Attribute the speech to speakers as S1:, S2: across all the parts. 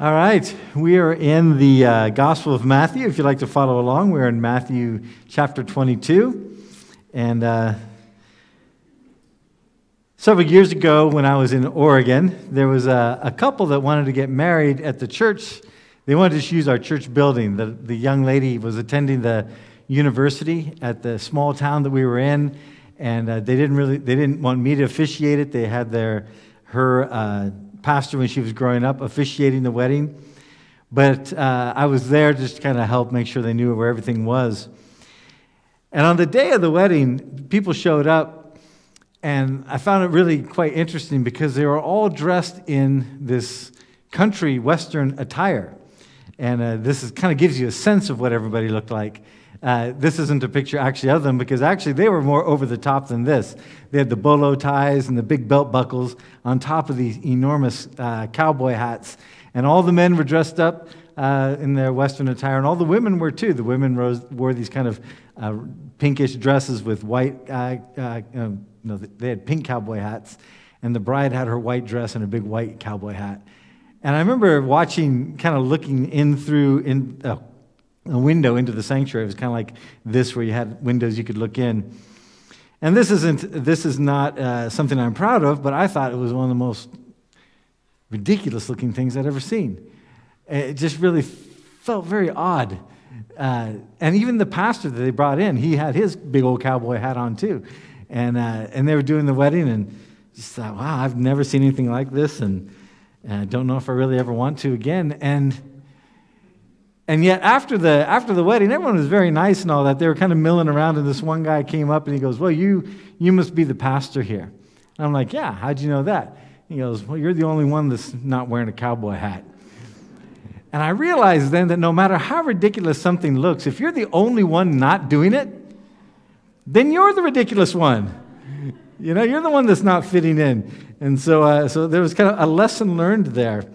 S1: All right, we are in the uh, Gospel of Matthew. If you'd like to follow along, we're in Matthew chapter 22. And uh, several years ago, when I was in Oregon, there was a, a, couple that wanted to get married at the church. They wanted to use our church building. The, the young lady was attending the university at the small town that we were in, and uh, they didn't really they didn't want me to officiate it. They had their her uh, pastor when she was growing up, officiating the wedding. But uh, I was there just to kind of help make sure they knew where everything was. And on the day of the wedding, people showed up, and I found it really quite interesting because they were all dressed in this country western attire. And uh, this is, kind of gives you a sense of what everybody looked like. Uh, this isn't a picture actually of them because actually they were more over the top than this. They had the bolo ties and the big belt buckles on top of these enormous uh, cowboy hats. And all the men were dressed up uh, in their Western attire, and all the women were too. The women rose, wore these kind of uh, pinkish dresses with white, uh, um, no, they had pink cowboy hats, and the bride had her white dress and a big white cowboy hat. And I remember watching, kind of looking in through, in, a window into the sanctuary. It was kind of like this, where you had windows you could look in. And this isn't this is not uh, something I'm proud of, but I thought it was one of the most ridiculous looking things I'd ever seen. It just really felt very odd. Uh, and even the pastor that they brought in, he had his big old cowboy hat on too. And, uh, and they were doing the wedding, and just thought, wow, I've never seen anything like this, and I don't know if I really ever want to again. And and yet, after the, after the wedding, everyone was very nice and all that. They were kind of milling around, and this one guy came up and he goes, Well, you, you must be the pastor here. And I'm like, Yeah, how'd you know that? He goes, Well, you're the only one that's not wearing a cowboy hat. And I realized then that no matter how ridiculous something looks, if you're the only one not doing it, then you're the ridiculous one. You know, you're the one that's not fitting in. And so, uh, so there was kind of a lesson learned there.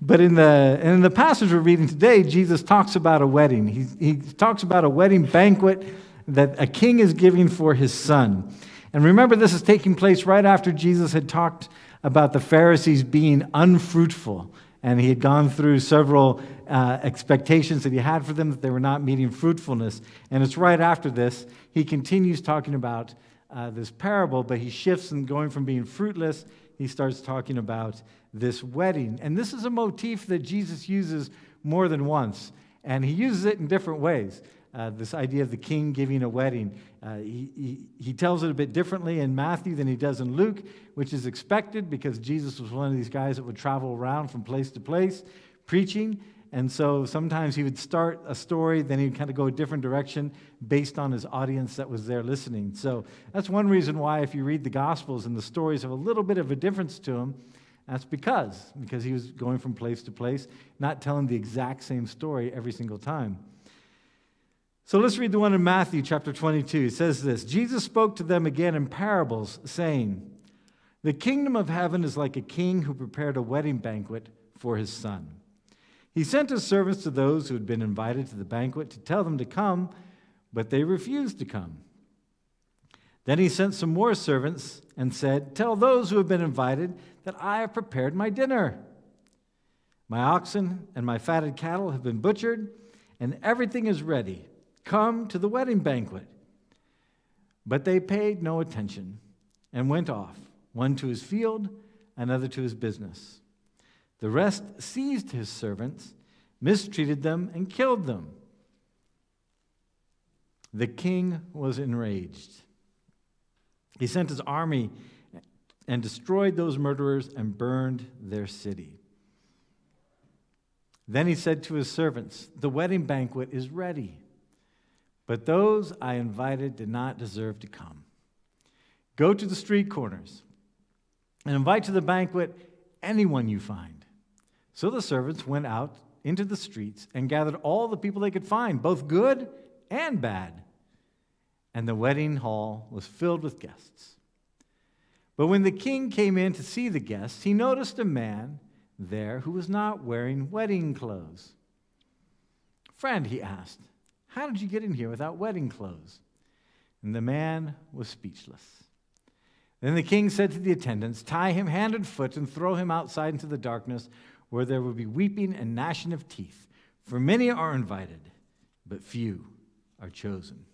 S1: But in the, in the passage we're reading today, Jesus talks about a wedding. He, he talks about a wedding banquet that a king is giving for his son. And remember, this is taking place right after Jesus had talked about the Pharisees being unfruitful. And he had gone through several uh, expectations that he had for them that they were not meeting fruitfulness. And it's right after this, he continues talking about uh, this parable, but he shifts and going from being fruitless, he starts talking about this wedding. And this is a motif that Jesus uses more than once, and he uses it in different ways. Uh, this idea of the king giving a wedding. Uh, he, he, he, tells it a bit differently in Matthew than he does in Luke, which is expected because Jesus was one of these guys that would travel around from place to place preaching. And so sometimes he would start a story, then he'd kind of go a different direction based on his audience that was there listening. So that's one reason why, if you read the Gospels and the stories have a little bit of a difference to them, that's because, because he was going from place to place, not telling the exact same story every single time. So let's read the one in Matthew chapter 22. It says this Jesus spoke to them again in parables, saying, The kingdom of heaven is like a king who prepared a wedding banquet for his son. He sent his servants to those who had been invited to the banquet to tell them to come, but they refused to come. Then he sent some more servants and said, Tell those who have been invited that I have prepared my dinner. My oxen and my fatted cattle have been butchered, and everything is ready. Come to the wedding banquet. But they paid no attention and went off, one to his field, another to his business. The rest seized his servants, mistreated them, and killed them. The king was enraged. He sent his army and destroyed those murderers and burned their city. Then he said to his servants, The wedding banquet is ready, but those I invited did not deserve to come. Go to the street corners and invite to the banquet anyone you find. So the servants went out into the streets and gathered all the people they could find, both good and bad. And the wedding hall was filled with guests. But when the king came in to see the guests, he noticed a man there who was not wearing wedding clothes. Friend, he asked, how did you get in here without wedding clothes? And the man was speechless. Then the king said to the attendants, Tie him hand and foot and throw him outside into the darkness, where there will be weeping and gnashing of teeth. For many are invited, but few are chosen.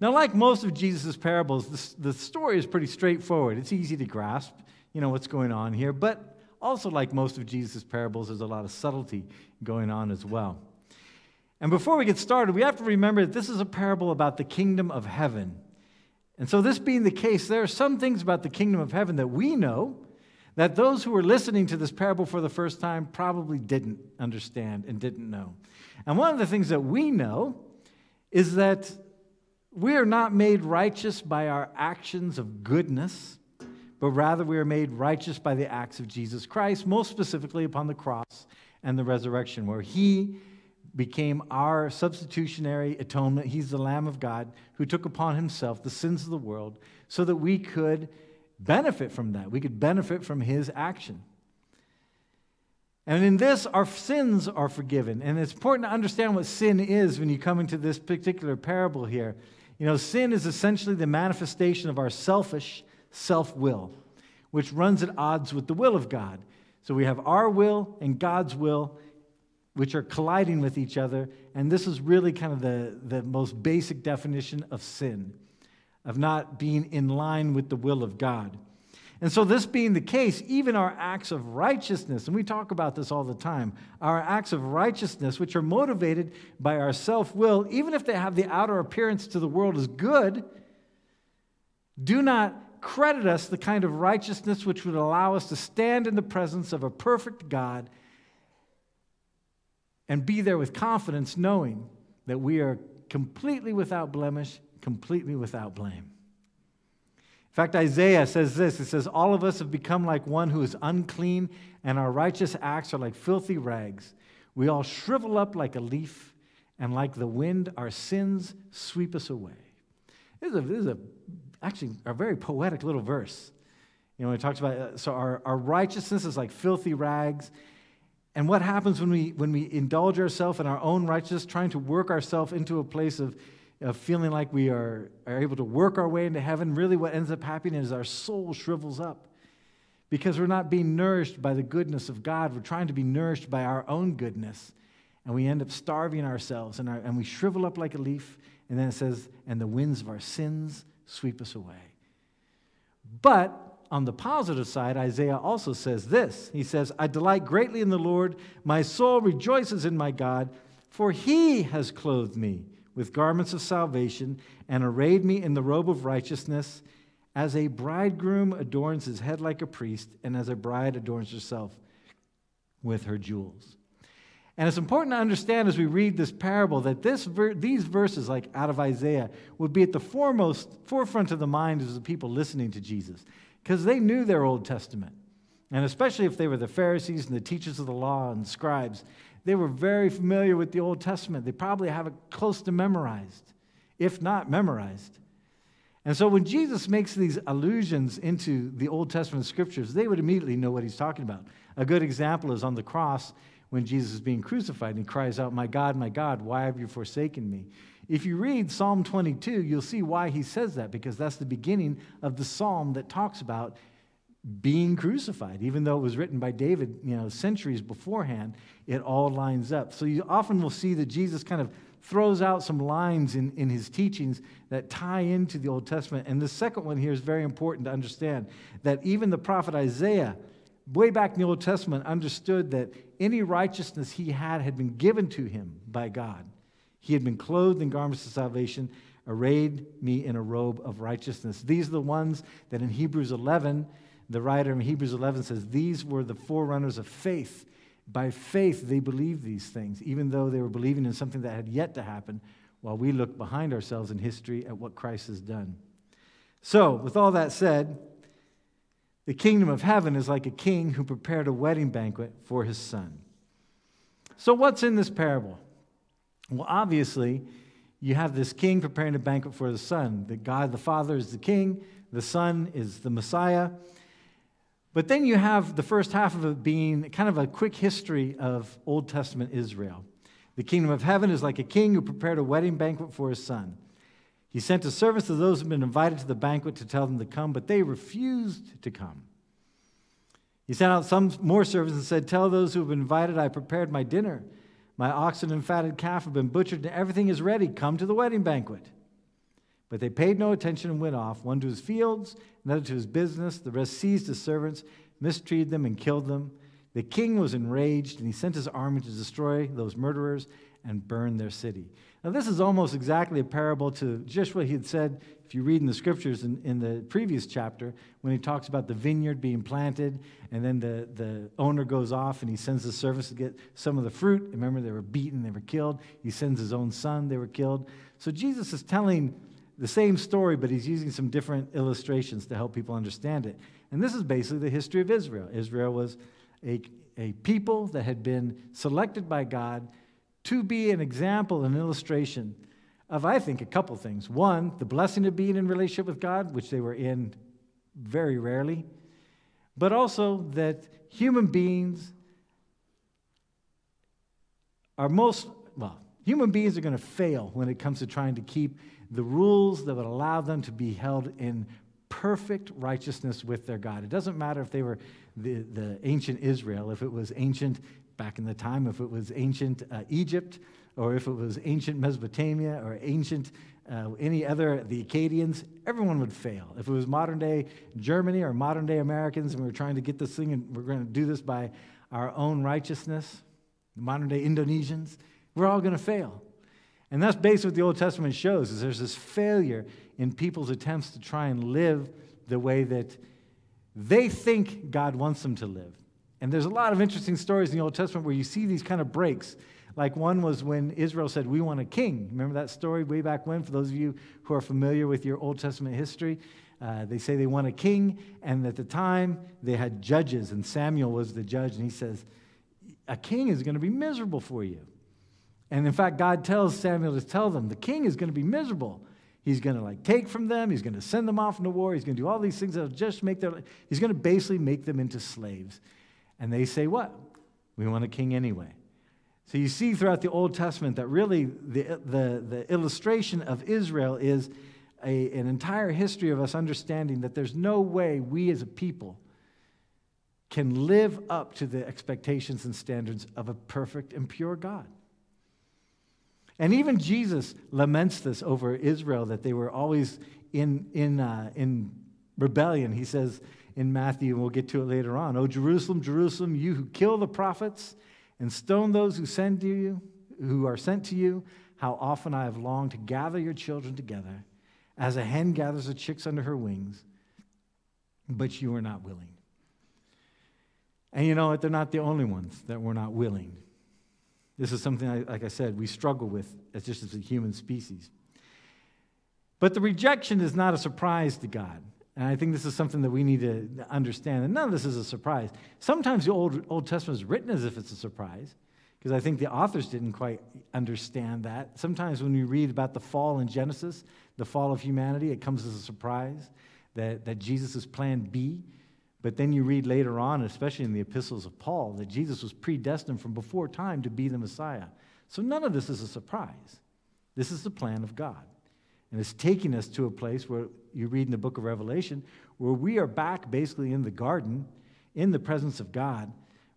S1: Now, like most of Jesus' parables, the story is pretty straightforward. It's easy to grasp, you know, what's going on here. But also, like most of Jesus' parables, there's a lot of subtlety going on as well. And before we get started, we have to remember that this is a parable about the kingdom of heaven. And so, this being the case, there are some things about the kingdom of heaven that we know that those who were listening to this parable for the first time probably didn't understand and didn't know. And one of the things that we know is that we are not made righteous by our actions of goodness, but rather we are made righteous by the acts of Jesus Christ, most specifically upon the cross and the resurrection, where He became our substitutionary atonement. He's the Lamb of God who took upon Himself the sins of the world so that we could benefit from that. We could benefit from His action. And in this, our sins are forgiven. And it's important to understand what sin is when you come into this particular parable here. You know, sin is essentially the manifestation of our selfish self will, which runs at odds with the will of God. So we have our will and God's will, which are colliding with each other. And this is really kind of the, the most basic definition of sin, of not being in line with the will of God. And so, this being the case, even our acts of righteousness, and we talk about this all the time, our acts of righteousness, which are motivated by our self will, even if they have the outer appearance to the world as good, do not credit us the kind of righteousness which would allow us to stand in the presence of a perfect God and be there with confidence, knowing that we are completely without blemish, completely without blame. In fact, Isaiah says this It says, All of us have become like one who is unclean, and our righteous acts are like filthy rags. We all shrivel up like a leaf, and like the wind, our sins sweep us away. This is, a, this is a, actually a very poetic little verse. You know, it talks about, uh, so our, our righteousness is like filthy rags. And what happens when we, when we indulge ourselves in our own righteousness, trying to work ourselves into a place of of feeling like we are, are able to work our way into heaven, really what ends up happening is our soul shrivels up because we're not being nourished by the goodness of God. We're trying to be nourished by our own goodness. And we end up starving ourselves and, our, and we shrivel up like a leaf. And then it says, and the winds of our sins sweep us away. But on the positive side, Isaiah also says this He says, I delight greatly in the Lord. My soul rejoices in my God, for he has clothed me with garments of salvation and arrayed me in the robe of righteousness, as a bridegroom adorns his head like a priest, and as a bride adorns herself with her jewels. And it's important to understand as we read this parable that this ver- these verses, like out of Isaiah, would be at the foremost forefront of the mind of the people listening to Jesus, because they knew their Old Testament. And especially if they were the Pharisees and the teachers of the law and scribes, they were very familiar with the Old Testament. They probably have it close to memorized, if not memorized. And so when Jesus makes these allusions into the Old Testament scriptures, they would immediately know what he's talking about. A good example is on the cross when Jesus is being crucified and he cries out, My God, my God, why have you forsaken me? If you read Psalm 22, you'll see why he says that, because that's the beginning of the psalm that talks about being crucified, even though it was written by David, you know, centuries beforehand, it all lines up. So you often will see that Jesus kind of throws out some lines in, in his teachings that tie into the Old Testament. And the second one here is very important to understand that even the prophet Isaiah, way back in the Old Testament, understood that any righteousness he had had been given to him by God. He had been clothed in garments of salvation, arrayed me in a robe of righteousness. These are the ones that in Hebrews 11, the writer in Hebrews 11 says, These were the forerunners of faith. By faith, they believed these things, even though they were believing in something that had yet to happen, while we look behind ourselves in history at what Christ has done. So, with all that said, the kingdom of heaven is like a king who prepared a wedding banquet for his son. So, what's in this parable? Well, obviously, you have this king preparing a banquet for the son. The God the Father is the king, the Son is the Messiah. But then you have the first half of it being kind of a quick history of Old Testament Israel. The kingdom of heaven is like a king who prepared a wedding banquet for his son. He sent a servant to those who had been invited to the banquet to tell them to come, but they refused to come. He sent out some more servants and said, Tell those who have been invited, I prepared my dinner. My oxen and fatted calf have been butchered, and everything is ready. Come to the wedding banquet. But they paid no attention and went off, one to his fields, another to his business. The rest seized his servants, mistreated them, and killed them. The king was enraged, and he sent his army to destroy those murderers and burn their city. Now, this is almost exactly a parable to just what he had said, if you read in the scriptures in, in the previous chapter, when he talks about the vineyard being planted, and then the, the owner goes off and he sends the servants to get some of the fruit. Remember, they were beaten, they were killed. He sends his own son, they were killed. So, Jesus is telling the same story, but he's using some different illustrations to help people understand it. And this is basically the history of Israel. Israel was a, a people that had been selected by God to be an example, an illustration of, I think, a couple things. One, the blessing of being in relationship with God, which they were in very rarely, but also that human beings are most, well, human beings are going to fail when it comes to trying to keep the rules that would allow them to be held in perfect righteousness with their God. It doesn't matter if they were the, the ancient Israel, if it was ancient back in the time, if it was ancient uh, Egypt, or if it was ancient Mesopotamia, or ancient uh, any other, the Akkadians, everyone would fail. If it was modern day Germany or modern day Americans, and we were trying to get this thing and we're going to do this by our own righteousness, modern day Indonesians, we're all going to fail. And that's basically what the Old Testament shows is there's this failure in people's attempts to try and live the way that they think God wants them to live. And there's a lot of interesting stories in the Old Testament where you see these kind of breaks. Like one was when Israel said, We want a king. Remember that story way back when? For those of you who are familiar with your Old Testament history, uh, they say they want a king. And at the time, they had judges, and Samuel was the judge. And he says, A king is going to be miserable for you. And in fact, God tells Samuel to tell them, The king is going to be miserable. He's going to like take from them. He's going to send them off into war. He's going to do all these things that'll just make their. He's going to basically make them into slaves. And they say, What? We want a king anyway. So you see throughout the Old Testament that really the, the, the illustration of Israel is a, an entire history of us understanding that there's no way we as a people can live up to the expectations and standards of a perfect and pure God. And even Jesus laments this over Israel that they were always in, in, uh, in rebellion. He says, in Matthew, and we'll get to it later on. Oh, Jerusalem, Jerusalem, you who kill the prophets and stone those who send to you, who are sent to you, how often I have longed to gather your children together, as a hen gathers the chicks under her wings, but you are not willing. And you know what? They're not the only ones that were not willing. This is something, like I said, we struggle with as just as a human species. But the rejection is not a surprise to God. And I think this is something that we need to understand. And none of this is a surprise. Sometimes the Old, Old Testament is written as if it's a surprise, because I think the authors didn't quite understand that. Sometimes when we read about the fall in Genesis, the fall of humanity, it comes as a surprise that, that Jesus plan B. But then you read later on, especially in the epistles of Paul, that Jesus was predestined from before time to be the Messiah. So none of this is a surprise. This is the plan of God. And it's taking us to a place where you read in the book of Revelation, where we are back basically in the garden, in the presence of God,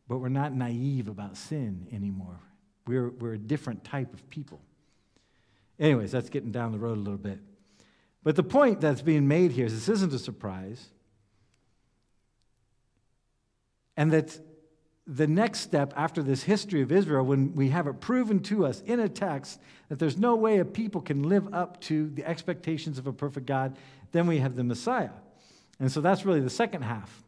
S1: but we're not naive about sin anymore. We're, we're a different type of people. Anyways, that's getting down the road a little bit. But the point that's being made here is this isn't a surprise. And that the next step after this history of Israel, when we have it proven to us in a text that there's no way a people can live up to the expectations of a perfect God, then we have the Messiah. And so that's really the second half.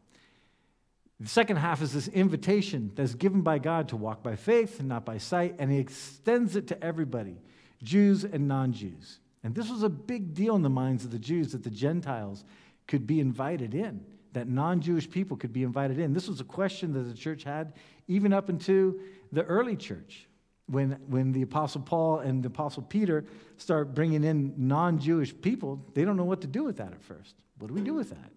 S1: The second half is this invitation that's given by God to walk by faith and not by sight, and He extends it to everybody, Jews and non Jews. And this was a big deal in the minds of the Jews that the Gentiles could be invited in that non Jewish people could be invited in. This was a question that the church had even up into the early church. When, when the Apostle Paul and the Apostle Peter start bringing in non Jewish people, they don't know what to do with that at first. What do we do with that?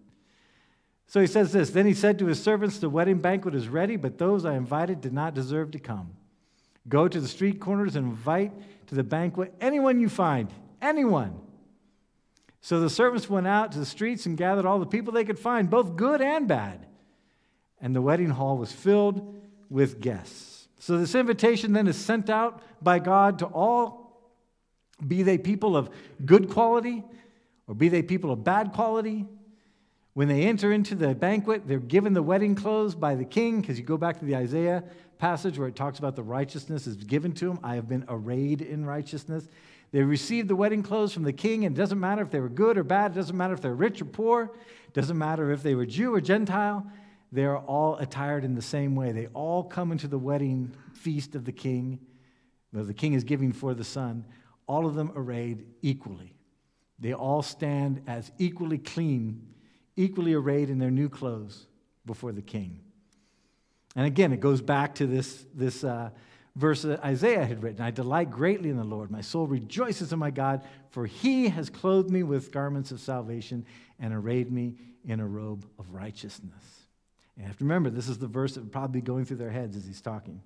S1: So he says this Then he said to his servants, The wedding banquet is ready, but those I invited did not deserve to come. Go to the street corners and invite to the banquet anyone you find, anyone. So the servants went out to the streets and gathered all the people they could find, both good and bad. and the wedding hall was filled with guests. So this invitation then is sent out by God to all, be they people of good quality or be they people of bad quality. When they enter into the banquet, they're given the wedding clothes by the king, because you go back to the Isaiah passage where it talks about the righteousness is given to them. I have been arrayed in righteousness. They received the wedding clothes from the king, and it doesn't matter if they were good or bad, it doesn't matter if they're rich or poor, it doesn't matter if they were Jew or Gentile. They're all attired in the same way. They all come into the wedding feast of the king, where the king is giving for the son, all of them arrayed equally. They all stand as equally clean, equally arrayed in their new clothes before the king. And again, it goes back to this, this uh, verse that Isaiah had written I delight greatly in the Lord. My soul rejoices in my God, for he has clothed me with garments of salvation and arrayed me in a robe of righteousness. And you have to remember, this is the verse that would probably be going through their heads as he's talking.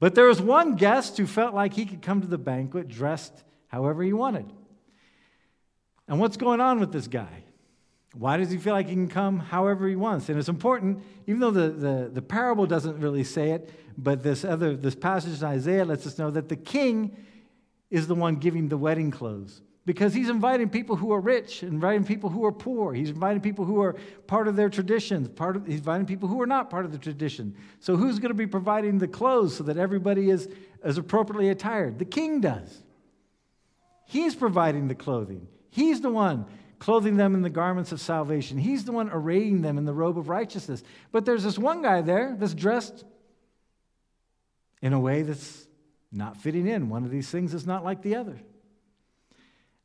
S1: But there was one guest who felt like he could come to the banquet dressed however he wanted. And what's going on with this guy? Why does he feel like he can come however he wants? And it's important, even though the, the, the parable doesn't really say it, but this other this passage in Isaiah lets us know that the king is the one giving the wedding clothes. Because he's inviting people who are rich, inviting people who are poor. He's inviting people who are part of their traditions. Part of, he's inviting people who are not part of the tradition. So who's going to be providing the clothes so that everybody is, is appropriately attired? The king does. He's providing the clothing. He's the one clothing them in the garments of salvation. He's the one arraying them in the robe of righteousness. But there's this one guy there that's dressed in a way that's not fitting in. One of these things is not like the other.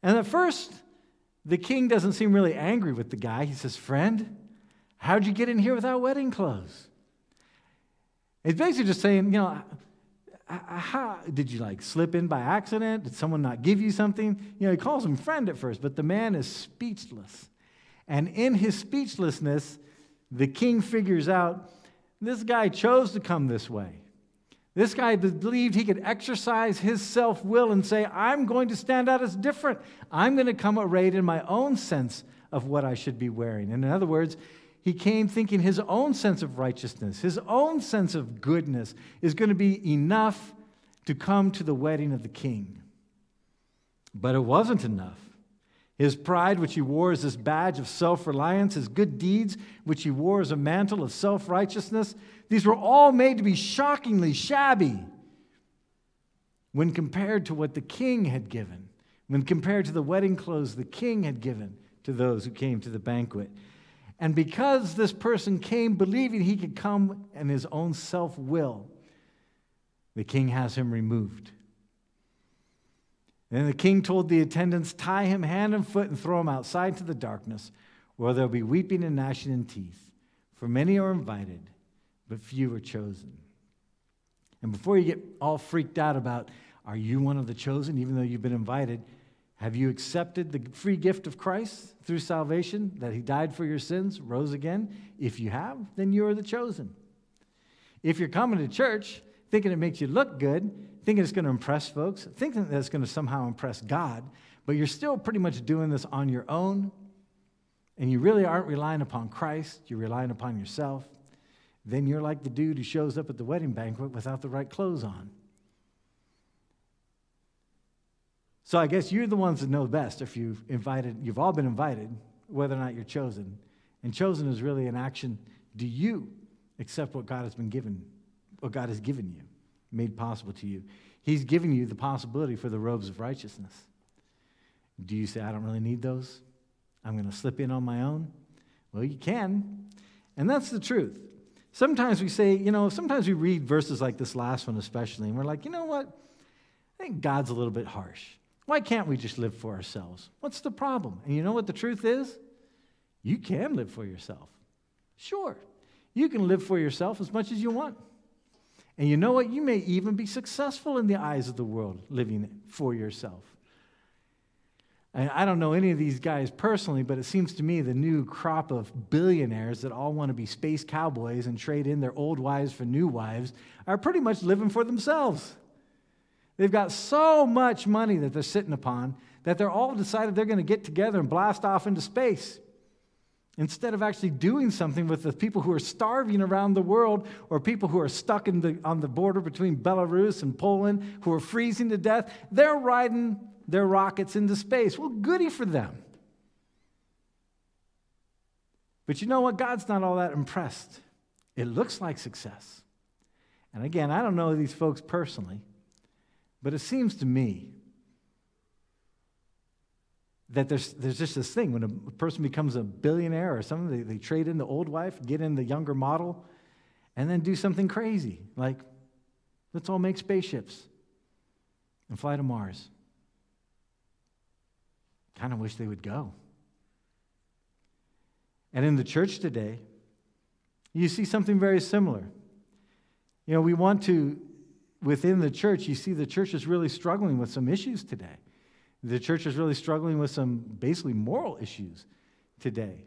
S1: And at first, the king doesn't seem really angry with the guy. He says, Friend, how'd you get in here without wedding clothes? He's basically just saying, you know, how, did you like slip in by accident? Did someone not give you something? You know, he calls him friend at first, but the man is speechless. And in his speechlessness, the king figures out this guy chose to come this way. This guy believed he could exercise his self will and say, I'm going to stand out as different. I'm going to come arrayed in my own sense of what I should be wearing. And in other words, he came thinking his own sense of righteousness, his own sense of goodness is going to be enough to come to the wedding of the king. But it wasn't enough. His pride, which he wore as this badge of self reliance, his good deeds, which he wore as a mantle of self righteousness, these were all made to be shockingly shabby when compared to what the king had given, when compared to the wedding clothes the king had given to those who came to the banquet. And because this person came believing he could come in his own self will, the king has him removed. Then the king told the attendants, Tie him hand and foot and throw him outside to the darkness, where there'll be weeping and gnashing of teeth. For many are invited, but few are chosen. And before you get all freaked out about, are you one of the chosen, even though you've been invited? Have you accepted the free gift of Christ through salvation, that He died for your sins, rose again? If you have, then you are the chosen. If you're coming to church thinking it makes you look good, thinking it's going to impress folks, thinking that it's going to somehow impress God, but you're still pretty much doing this on your own, and you really aren't relying upon Christ, you're relying upon yourself, then you're like the dude who shows up at the wedding banquet without the right clothes on. So I guess you're the ones that know best if you've invited, you've all been invited, whether or not you're chosen. And chosen is really an action. Do you accept what God has been given, what God has given you? made possible to you. He's giving you the possibility for the robes of righteousness. Do you say, I don't really need those? I'm going to slip in on my own? Well, you can. And that's the truth. Sometimes we say, you know, sometimes we read verses like this last one, especially, and we're like, you know what? I think God's a little bit harsh. Why can't we just live for ourselves? What's the problem? And you know what the truth is? You can live for yourself. Sure. You can live for yourself as much as you want. And you know what? You may even be successful in the eyes of the world living for yourself. And I don't know any of these guys personally, but it seems to me the new crop of billionaires that all want to be space cowboys and trade in their old wives for new wives are pretty much living for themselves. They've got so much money that they're sitting upon that they're all decided they're going to get together and blast off into space. instead of actually doing something with the people who are starving around the world or people who are stuck the, on the border between Belarus and Poland who are freezing to death, they're riding their rockets into space. Well, goody for them. But you know what? God's not all that impressed. It looks like success. And again, I don't know these folks personally, but it seems to me that there's, there's just this thing when a person becomes a billionaire or something, they, they trade in the old wife, get in the younger model, and then do something crazy like let's all make spaceships and fly to Mars. Kind of wish they would go. And in the church today, you see something very similar. You know, we want to, within the church, you see the church is really struggling with some issues today. The church is really struggling with some basically moral issues today.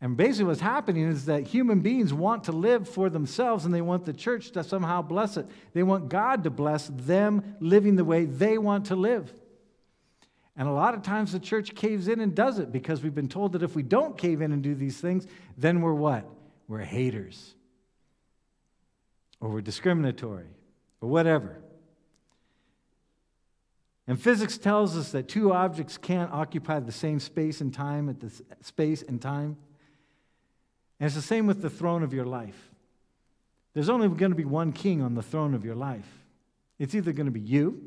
S1: And basically, what's happening is that human beings want to live for themselves and they want the church to somehow bless it. They want God to bless them living the way they want to live. And a lot of times the church caves in and does it because we've been told that if we don't cave in and do these things, then we're what? We're haters. Or we're discriminatory. Or whatever. And physics tells us that two objects can't occupy the same space and time at the space and time. And it's the same with the throne of your life. There's only going to be one king on the throne of your life. It's either going to be you,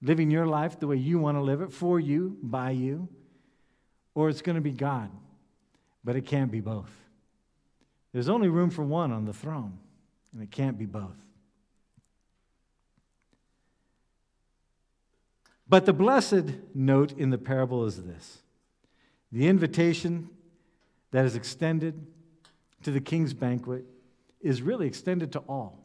S1: living your life the way you want to live it, for you, by you, or it's going to be God. But it can't be both. There's only room for one on the throne, and it can't be both. But the blessed note in the parable is this the invitation that is extended to the king's banquet is really extended to all.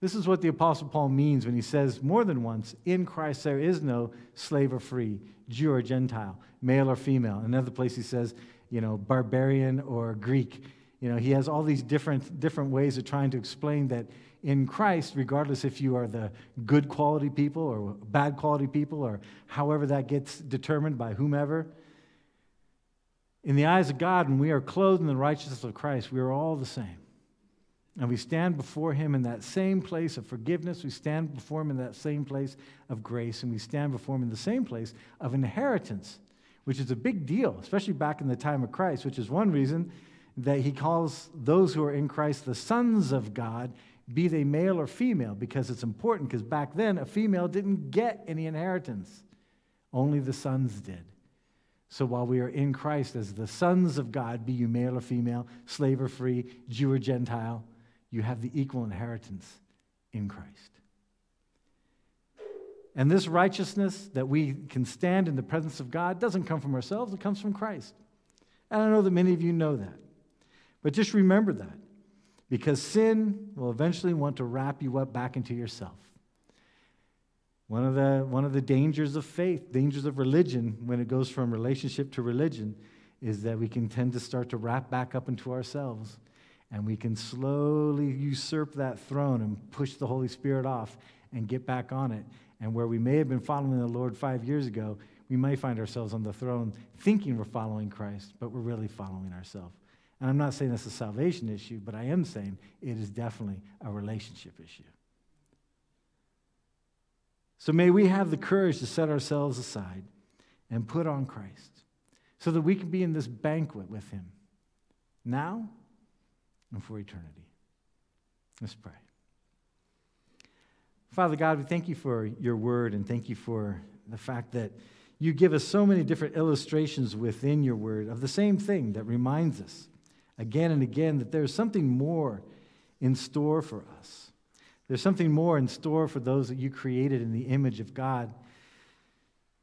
S1: This is what the Apostle Paul means when he says more than once, in Christ there is no slave or free, Jew or Gentile, male or female. Another place he says, you know, barbarian or Greek. You know, he has all these different, different ways of trying to explain that in Christ, regardless if you are the good quality people or bad quality people or however that gets determined by whomever, in the eyes of God, when we are clothed in the righteousness of Christ, we are all the same. And we stand before Him in that same place of forgiveness. We stand before Him in that same place of grace. And we stand before Him in the same place of inheritance, which is a big deal, especially back in the time of Christ, which is one reason that He calls those who are in Christ the sons of God be they male or female, because it's important, because back then a female didn't get any inheritance, only the sons did. So while we are in Christ as the sons of God, be you male or female, slave or free, Jew or Gentile, you have the equal inheritance in Christ. And this righteousness that we can stand in the presence of God doesn't come from ourselves, it comes from Christ. And I know that many of you know that. But just remember that. Because sin will eventually want to wrap you up back into yourself. One of, the, one of the dangers of faith, dangers of religion, when it goes from relationship to religion, is that we can tend to start to wrap back up into ourselves. And we can slowly usurp that throne and push the Holy Spirit off and get back on it. And where we may have been following the Lord five years ago, we may find ourselves on the throne thinking we're following Christ, but we're really following ourselves. And I'm not saying that's a salvation issue, but I am saying it is definitely a relationship issue. So may we have the courage to set ourselves aside and put on Christ so that we can be in this banquet with Him now and for eternity. Let's pray. Father God, we thank you for your word and thank you for the fact that you give us so many different illustrations within your word of the same thing that reminds us again and again that there's something more in store for us. There's something more in store for those that you created in the image of God.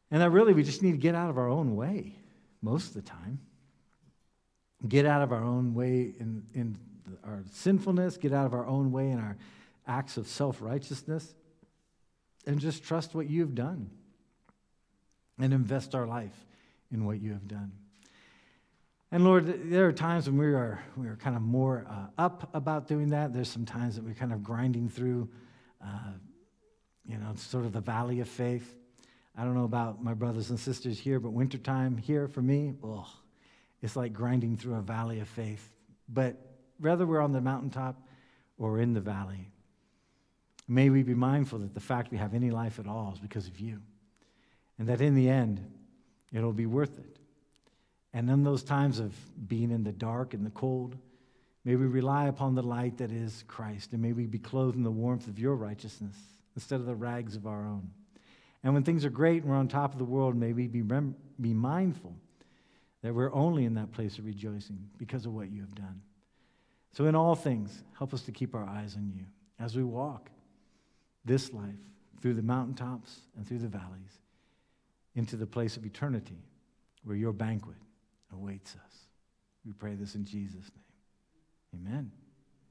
S1: And that really we just need to get out of our own way most of the time. Get out of our own way in, in our sinfulness, get out of our own way in our acts of self righteousness, and just trust what you have done and invest our life in what you have done. And Lord, there are times when we are, we are kind of more uh, up about doing that. There's some times that we're kind of grinding through, uh, you know, sort of the valley of faith. I don't know about my brothers and sisters here, but wintertime here for me, oh, it's like grinding through a valley of faith. But whether we're on the mountaintop or in the valley, may we be mindful that the fact we have any life at all is because of you. And that in the end, it'll be worth it. And in those times of being in the dark and the cold, may we rely upon the light that is Christ. And may we be clothed in the warmth of your righteousness instead of the rags of our own. And when things are great and we're on top of the world, may we be, rem- be mindful that we're only in that place of rejoicing because of what you have done. So, in all things, help us to keep our eyes on you as we walk this life through the mountaintops and through the valleys into the place of eternity where your banquet awaits us. We pray this in Jesus' name. Amen.